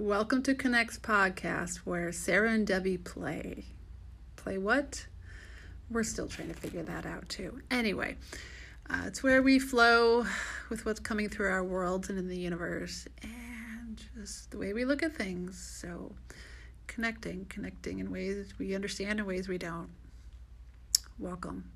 Welcome to Connects podcast, where Sarah and Debbie play. Play what? We're still trying to figure that out too. Anyway, uh, it's where we flow with what's coming through our world and in the universe, and just the way we look at things. So, connecting, connecting in ways we understand and ways we don't. Welcome.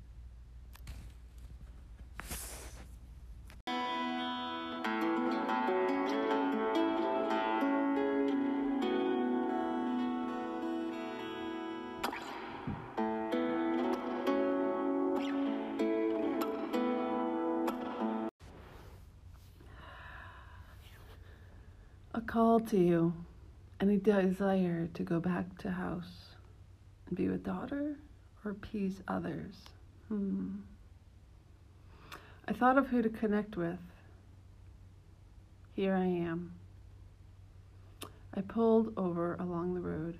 A call to you and a desire to go back to house and be with daughter or appease others. Hmm. I thought of who to connect with. Here I am. I pulled over along the road,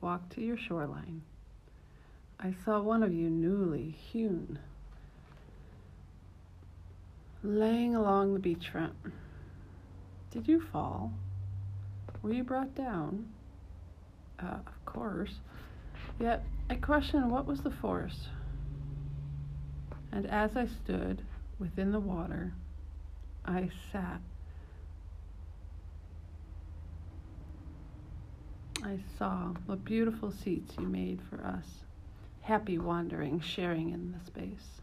walked to your shoreline. I saw one of you newly hewn, laying along the beachfront. Did you fall? Were you brought down? Uh, of course. Yet I question what was the force. And as I stood within the water, I sat. I saw what beautiful seats you made for us, happy wandering, sharing in the space.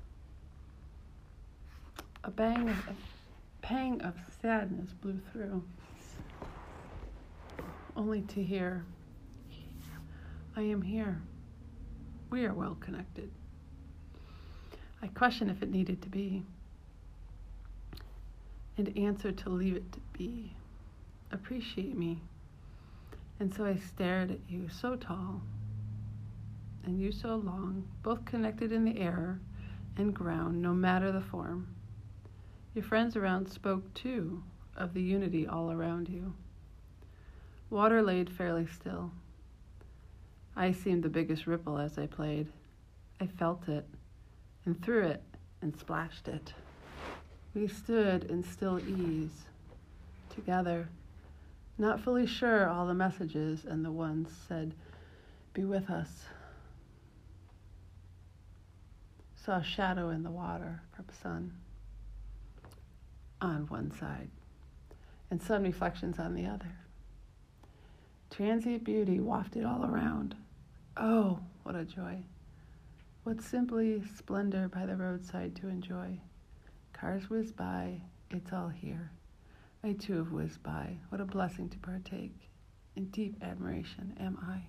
A bang of, pang of sadness blew through, only to hear, I am here. We are well connected. I question if it needed to be, and answer to leave it to be. Appreciate me. And so I stared at you, so tall, and you so long, both connected in the air and ground, no matter the form. Your friends around spoke too of the unity all around you. Water laid fairly still. I seemed the biggest ripple as I played. I felt it, and threw it, and splashed it. We stood in still ease, together, not fully sure all the messages and the ones said, Be with us. Saw shadow in the water from sun on one side and sun reflections on the other. Transient beauty wafted all around. Oh, what a joy! What simply splendor by the roadside to enjoy. Cars whiz by, it's all here. I too have whizzed by. What a blessing to partake. In deep admiration am I.